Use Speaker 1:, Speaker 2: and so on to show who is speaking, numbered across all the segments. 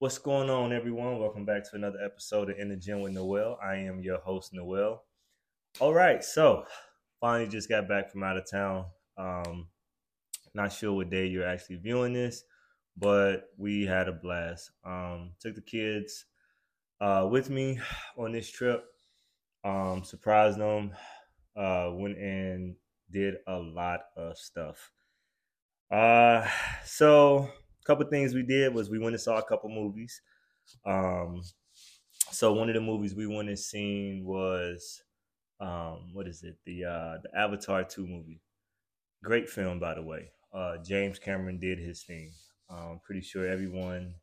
Speaker 1: What's going on, everyone? Welcome back to another episode of In the Gym with Noel. I am your host, Noel. All right, so finally just got back from out of town. Um, not sure what day you're actually viewing this, but we had a blast. Um, took the kids uh, with me on this trip. Um, surprised them. Uh, went and did a lot of stuff. Uh, so couple things we did was we went and saw a couple movies. Um, so one of the movies we went and seen was um, what is it? The uh, the Avatar two movie. Great film, by the way. Uh, James Cameron did his thing. I'm pretty sure everyone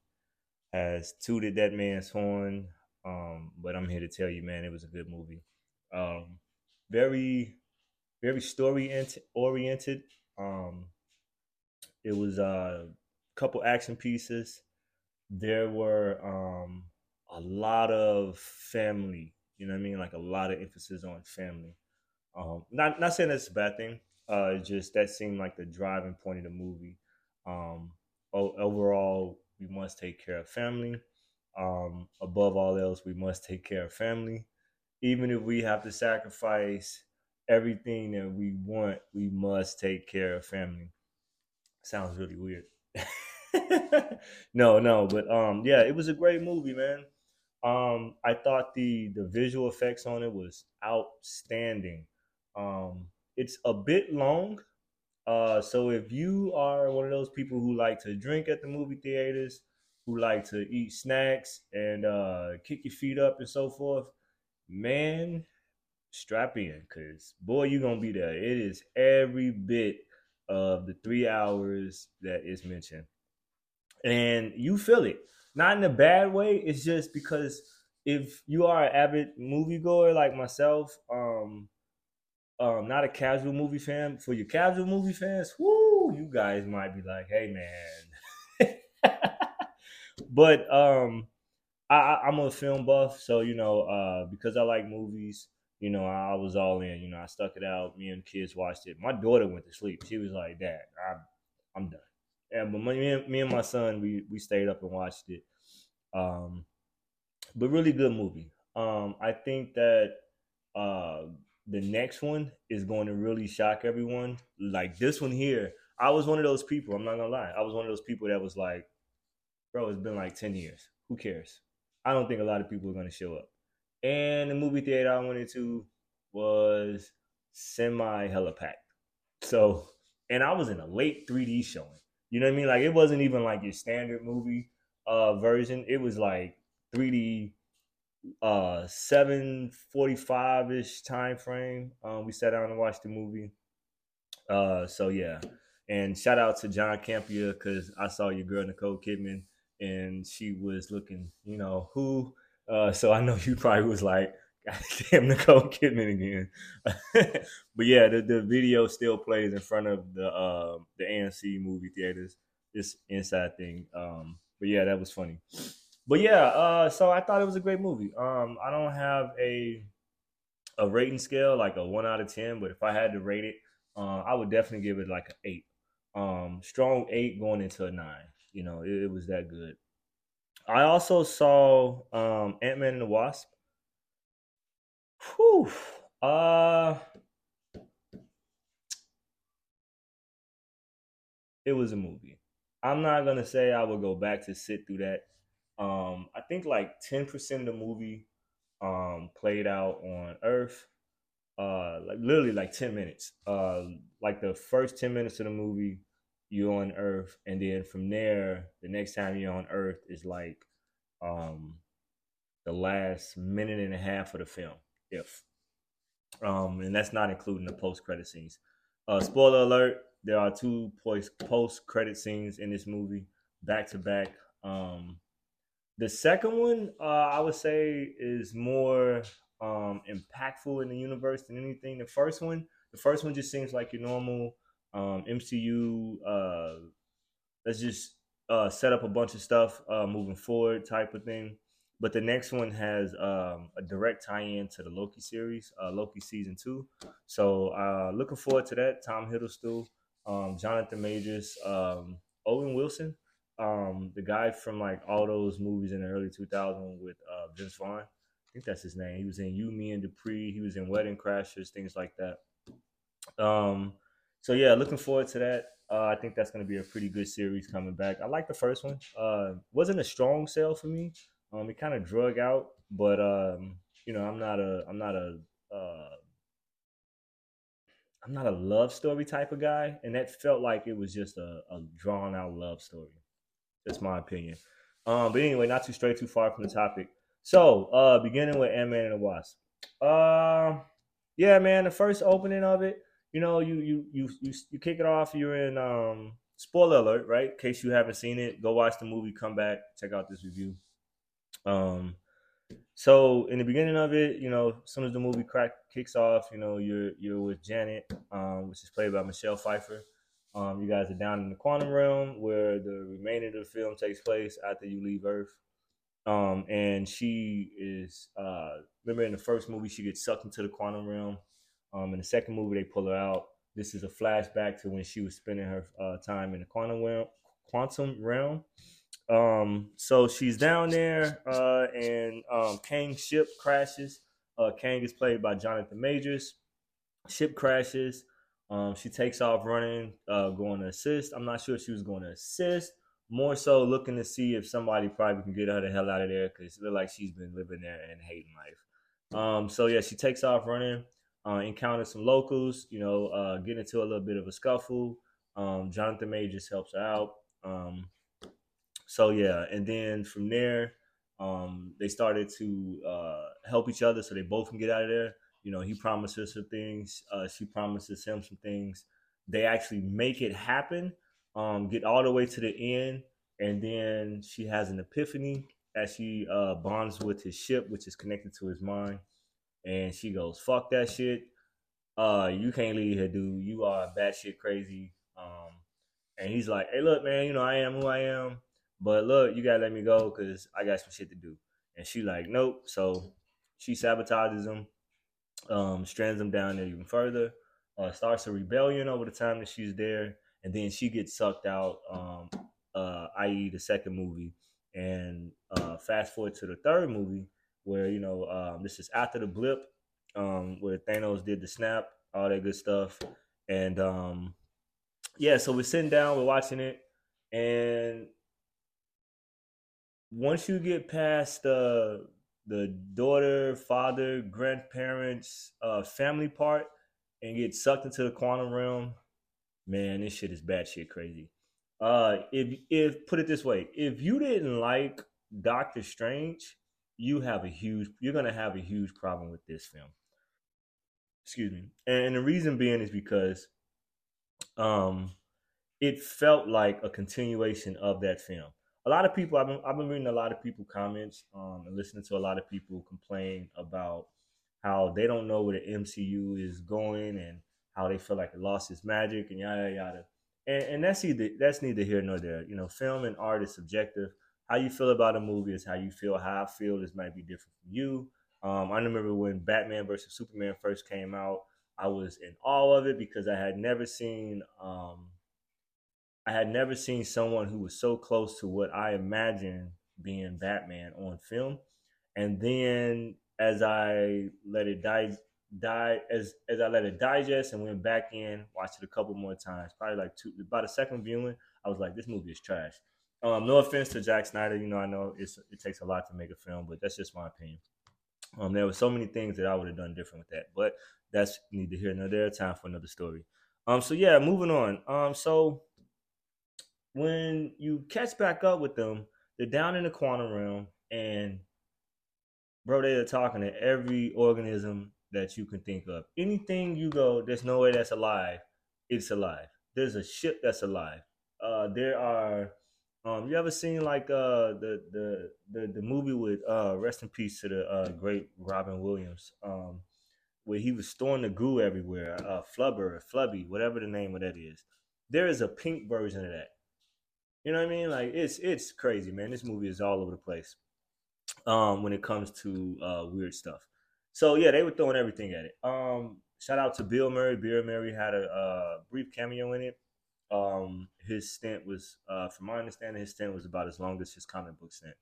Speaker 1: has tooted that man's horn. Um, but I'm here to tell you, man, it was a good movie. Um, very, very story oriented. Um, it was uh, couple action pieces. There were um, a lot of family. You know what I mean? Like a lot of emphasis on family. Um, not not saying that's a bad thing. Uh, just that seemed like the driving point of the movie. Um, overall, we must take care of family. Um, above all else, we must take care of family. Even if we have to sacrifice everything that we want, we must take care of family. Sounds really weird. no, no, but um, yeah, it was a great movie, man. Um, I thought the the visual effects on it was outstanding. Um, it's a bit long, uh, so if you are one of those people who like to drink at the movie theaters, who like to eat snacks and uh, kick your feet up and so forth, man, strap in, cause boy, you gonna be there. It is every bit of the three hours that is mentioned and you feel it. Not in a bad way. It's just because if you are an avid moviegoer like myself, um, um, not a casual movie fan. For your casual movie fans, whoo, you guys might be like, "Hey, man." but um, I, I'm a film buff, so you know, uh, because I like movies, you know, I was all in. You know, I stuck it out. Me and kids watched it. My daughter went to sleep. She was like, "Dad, I'm, I'm done." Yeah, but me and, me and my son we we stayed up and watched it. Um, but really good movie. Um, I think that uh, the next one is going to really shock everyone. Like this one here, I was one of those people. I'm not gonna lie. I was one of those people that was like, "Bro, it's been like ten years. Who cares?" I don't think a lot of people are gonna show up. And the movie theater I went into was semi hella packed. So, and I was in a late 3D showing. You know what I mean? Like it wasn't even like your standard movie uh version. It was like 3D uh 745 ish time frame. Um we sat down and watched the movie. Uh so yeah. And shout out to John Campea because I saw your girl Nicole Kidman and she was looking, you know, who uh so I know you probably was like God damn Nicole Kidman again. but yeah, the, the video still plays in front of the uh, the AMC movie theaters. This inside thing. Um, but yeah, that was funny. But yeah, uh, so I thought it was a great movie. Um, I don't have a a rating scale like a one out of ten, but if I had to rate it, uh, I would definitely give it like an eight. Um, strong eight going into a nine. You know, it, it was that good. I also saw um, Ant Man and the Wasp. Whew. Uh it was a movie. I'm not gonna say I would go back to sit through that. Um, I think like 10% of the movie um played out on Earth. Uh like literally like 10 minutes. Uh like the first 10 minutes of the movie you're on Earth, and then from there, the next time you're on Earth is like um the last minute and a half of the film if. Um, and that's not including the post credit scenes. Uh, spoiler alert: there are two post credit scenes in this movie, back to back. Um, the second one, uh, I would say, is more um, impactful in the universe than anything. The first one, the first one just seems like your normal um, MCU. Uh, let's just uh, set up a bunch of stuff uh, moving forward type of thing. But the next one has um, a direct tie-in to the Loki series, uh, Loki season two. So uh, looking forward to that. Tom Hiddleston, um, Jonathan Majors, um, Owen Wilson. um, the guy from like all those movies in the early 2000s with uh, Vince Vaughn. I think that's his name. He was in You, Me, and Dupree. He was in Wedding Crashers, things like that. Um, so yeah, looking forward to that. Uh, I think that's going to be a pretty good series coming back. I like the first one. Uh, wasn't a strong sale for me. Um, it kind of drug out, but um, you know, I'm not a, I'm not a, uh, I'm not a love story type of guy, and that felt like it was just a, a drawn out love story. That's my opinion. Um, but anyway, not too straight too far from the topic. So, uh, beginning with Ant Man and the Wasp. Uh, yeah, man, the first opening of it, you know, you you you you you kick it off. You're in um, spoiler alert, right? In case you haven't seen it, go watch the movie. Come back, check out this review. Um, so in the beginning of it, you know, as soon as the movie crack kicks off, you know, you're you're with Janet, um, which is played by Michelle Pfeiffer. Um, you guys are down in the quantum realm where the remainder of the film takes place after you leave Earth. Um, and she is uh, remember in the first movie she gets sucked into the quantum realm. Um, in the second movie they pull her out. This is a flashback to when she was spending her uh, time in the quantum realm. Quantum realm. Um, so she's down there, uh, and um, Kang's ship crashes. Uh, Kang is played by Jonathan Majors. Ship crashes. Um, she takes off running, uh, going to assist. I'm not sure she was going to assist. More so looking to see if somebody probably can get her the hell out of there because it looks like she's been living there and hating life. Um, so yeah, she takes off running, uh, encounters some locals, you know, uh, get into a little bit of a scuffle. Um, Jonathan just helps out. Um, so yeah, and then from there, um, they started to uh, help each other so they both can get out of there. You know, he promises her things, uh, she promises him some things. They actually make it happen, um, get all the way to the end, and then she has an epiphany as she uh, bonds with his ship, which is connected to his mind. And she goes, "Fuck that shit. Uh, you can't leave here, dude. You are batshit crazy." Um, and he's like, "Hey, look, man. You know I am who I am, but look, you gotta let me go because I got some shit to do." And she like, "Nope." So she sabotages him um, strands them down there even further. Uh, starts a rebellion over the time that she's there, and then she gets sucked out. Um, uh, i.e., the second movie, and uh, fast forward to the third movie, where you know um, this is after the blip, um, where Thanos did the snap, all that good stuff, and um, yeah, so we're sitting down, we're watching it, and once you get past the the daughter, father, grandparents, uh, family part and get sucked into the quantum realm, man, this shit is bad shit crazy. Uh, if if put it this way, if you didn't like Doctor Strange, you have a huge you're gonna have a huge problem with this film. Excuse me. And the reason being is because um it felt like a continuation of that film a lot of people I've been I've been reading a lot of people comments um, and listening to a lot of people complain about how they don't know where the MCU is going and how they feel like it lost its magic and yada yada. And, and that's either that's neither here nor there. You know, film and art is subjective. How you feel about a movie is how you feel. How I feel this might be different from you. Um, I remember when Batman versus Superman first came out, I was in awe of it because I had never seen um, I had never seen someone who was so close to what I imagined being Batman on film. And then as I let it die, die as as I let it digest and went back in, watched it a couple more times, probably like two by the second viewing, I was like, this movie is trash. Um, no offense to Jack Snyder, you know, I know it takes a lot to make a film, but that's just my opinion. Um, there were so many things that I would have done different with that, but that's neither here nor there. Time for another story. Um, so yeah, moving on. Um, so when you catch back up with them, they're down in the quantum realm, and bro, they are talking to every organism that you can think of. Anything you go, there's no way that's alive. It's alive. There's a ship that's alive. Uh, there are. Um, you ever seen like uh the the the, the movie with uh rest in peace to the uh great Robin Williams um where he was storing the goo everywhere uh flubber flubby whatever the name of that is there is a pink version of that you know what I mean? Like it's it's crazy, man. This movie is all over the place. Um, when it comes to uh weird stuff. So yeah, they were throwing everything at it. Um, shout out to Bill Murray. Bill Murray had a uh, brief cameo in it. Um, his stint was, uh, from my understanding, his stint was about as long as his comic book stint.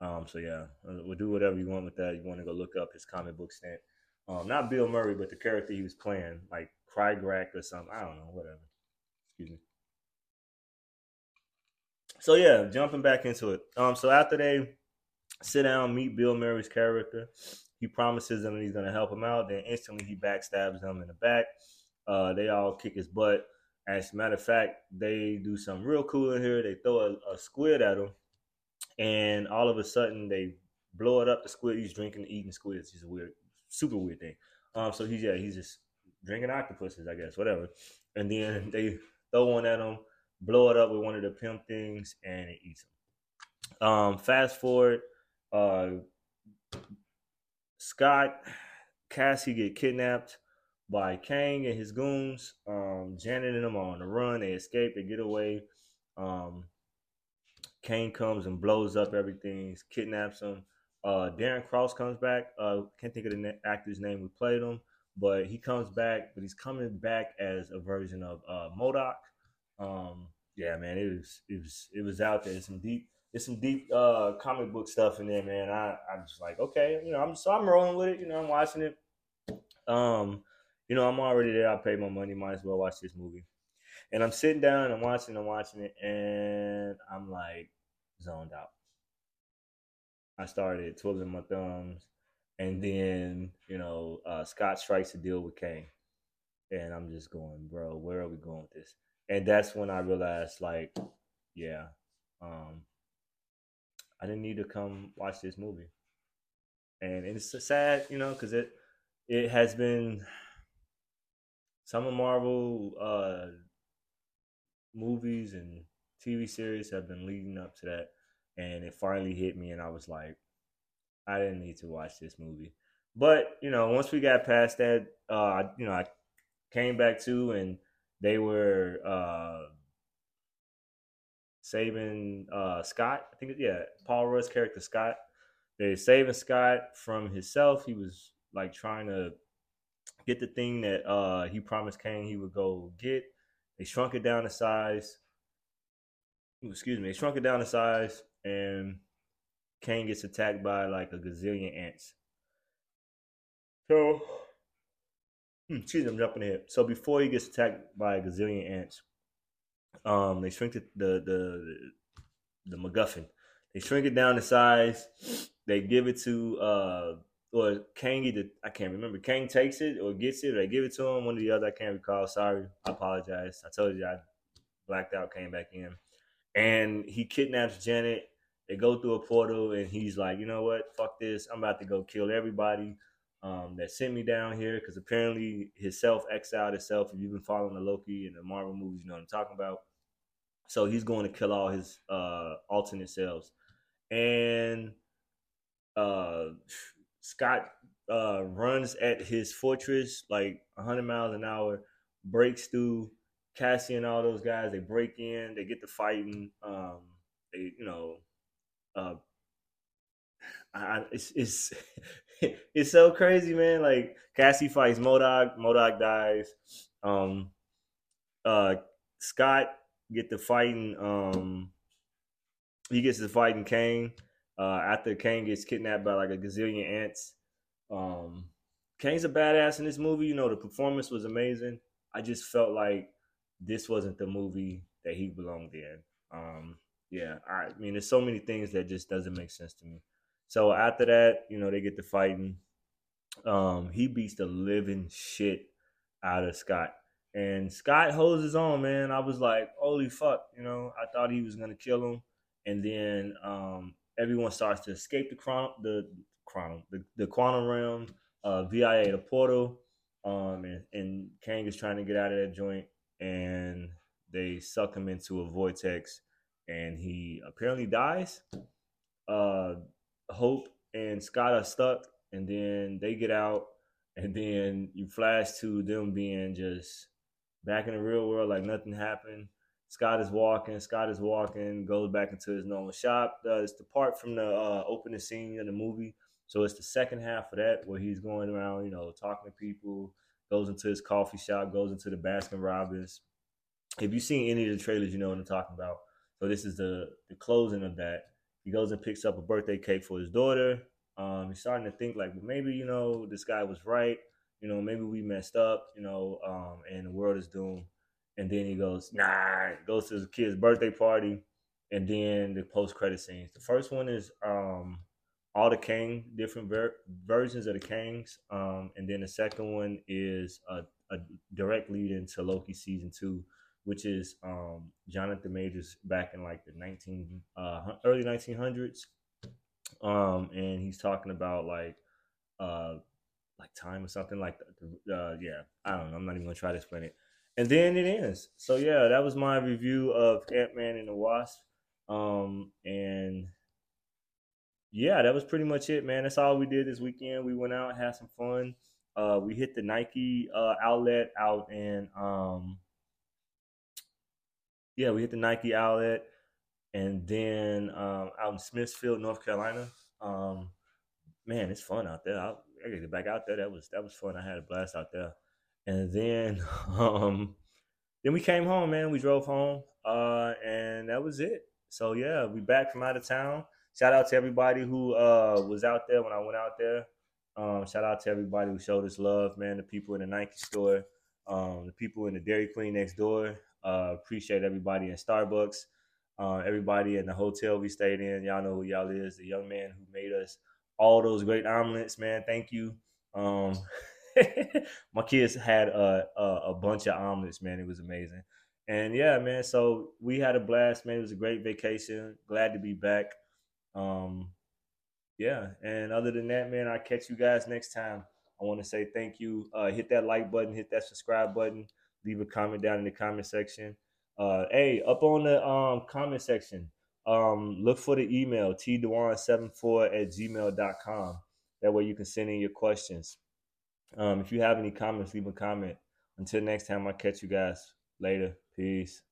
Speaker 1: Um, so yeah, uh, we'll do whatever you want with that. You want to go look up his comic book stint. Um, not Bill Murray, but the character he was playing, like Krygrack or something. I don't know, whatever. Excuse me. So yeah, jumping back into it. Um, so after they sit down, meet Bill Murray's character, he promises them that he's gonna help him out. Then instantly he backstabs them in the back. Uh, they all kick his butt. As a matter of fact, they do something real cool in here. They throw a, a squid at him, and all of a sudden they blow it up. The squid he's drinking, eating squids. He's a weird, super weird thing. Um, so he's yeah, he's just drinking octopuses, I guess, whatever. And then they throw one at him, blow it up with one of the pimp things, and it eats him. Um, fast forward, uh, Scott, Cassie get kidnapped by Kang and his goons. Um, Janet and them are on the run. They escape. They get away. Um, Kang comes and blows up everything, kidnaps them. Uh, Darren Cross comes back. Uh, can't think of the actor's name who played him, but he comes back. But he's coming back as a version of uh, MODOK. Um, yeah, man, it was it was it was out there. some deep it's some deep uh, comic book stuff in there, man. I I'm just like, okay, you know, I'm so I'm rolling with it. You know, I'm watching it. Um, you know, I'm already there. I paid my money. Might as well watch this movie. And I'm sitting down and watching and watching it, and I'm like zoned out. I started twiddling my thumbs, and then you know uh, Scott strikes a deal with Kang, and I'm just going, bro, where are we going with this? And that's when I realized, like, yeah, um, I didn't need to come watch this movie, and it's sad, you know, because it it has been some of Marvel uh, movies and TV series have been leading up to that, and it finally hit me, and I was like, I didn't need to watch this movie. But you know, once we got past that, uh, you know, I came back to, and they were uh, saving uh, Scott. I think, yeah, Paul Rudd's character Scott. They're saving Scott from himself. He was like trying to get the thing that uh, he promised Kang he would go get. They shrunk it down to size excuse me, they shrunk it down to size, and Kang gets attacked by like a gazillion ants. So, hmm, excuse me, I'm jumping ahead. So before he gets attacked by a gazillion ants, um, they shrink the the the, the MacGuffin. They shrink it down to size. They give it to uh or Kang either I can't remember. Kang takes it or gets it, or they give it to him. One or the other. I can't recall. Sorry, I apologize. I told you I blacked out. Came back in and he kidnaps Janet. They go through a portal, and he's like, you know what? Fuck this. I'm about to go kill everybody um, that sent me down here because apparently his self exiled himself. If you've been following the Loki and the Marvel movies, you know what I'm talking about. So he's going to kill all his uh, alternate selves. And uh, Scott uh, runs at his fortress like 100 miles an hour, breaks through Cassie and all those guys, they break in, they get to fighting. Um, they, you know, uh, I, it's it's it's so crazy, man. Like Cassie fights MODOK, MODOK dies. Um, uh, Scott get to fighting. Um, he gets to fighting Kang. Uh, after Kang gets kidnapped by like a gazillion ants. Um, Kang's a badass in this movie. You know, the performance was amazing. I just felt like this wasn't the movie that he belonged in. Um, yeah, I mean, there's so many things that just doesn't make sense to me. So after that, you know, they get to fighting. Um, he beats the living shit out of Scott. And Scott holds his own, man. I was like, holy fuck, you know, I thought he was gonna kill him. And then um, everyone starts to escape the chron the chron the, the quantum realm, uh, VIA, the portal. Um, and, and Kang is trying to get out of that joint and they suck him into a vortex and he apparently dies. Uh, Hope and Scott are stuck, and then they get out, and then you flash to them being just back in the real world like nothing happened. Scott is walking, Scott is walking, goes back into his normal shop. Uh, it's the part from the uh, opening scene of the movie. So it's the second half of that where he's going around, you know, talking to people, goes into his coffee shop, goes into the Baskin Robbins, if you've seen any of the trailers, you know what I'm talking about. So this is the the closing of that. He goes and picks up a birthday cake for his daughter. Um, he's starting to think like maybe you know this guy was right. You know maybe we messed up. You know, um, and the world is doomed. And then he goes, nah, goes to his kid's birthday party, and then the post credit scenes. The first one is um, all the Kang, different ver- versions of the Kangs, um, and then the second one is a, a direct lead into Loki season two which is um, Jonathan Majors back in like the 19 uh, early 1900s, um, and he's talking about like uh, like time or something like that. Uh, yeah, I don't know. I'm not even gonna try to explain it. And then it ends. So yeah, that was my review of Ant Man and the Wasp. Um, and yeah, that was pretty much it, man. That's all we did this weekend. We went out, had some fun. Uh, we hit the Nike uh, outlet out in um, yeah, we hit the Nike outlet, and then um, out in Smithfield, North Carolina. Um, man, it's fun out there. I, I gotta get back out there. That was that was fun. I had a blast out there. And then um, then we came home, man. We drove home, uh, and that was it. So yeah, we back from out of town. Shout out to everybody who uh, was out there when I went out there. Um, shout out to everybody who showed us love, man. The people in the Nike store, um, the people in the Dairy Queen next door. Uh, appreciate everybody in Starbucks, uh, everybody in the hotel we stayed in. Y'all know who y'all is. The young man who made us all those great omelets, man. Thank you. Um, my kids had a, a, a bunch of omelets, man. It was amazing. And yeah, man. So we had a blast, man. It was a great vacation. Glad to be back. Um, yeah. And other than that, man, I'll catch you guys next time. I want to say thank you. Uh, hit that like button, hit that subscribe button leave a comment down in the comment section. Uh, hey, up on the um, comment section, um, look for the email tdewan74 at gmail.com. That way you can send in your questions. Um, if you have any comments, leave a comment. Until next time, I'll catch you guys later. Peace.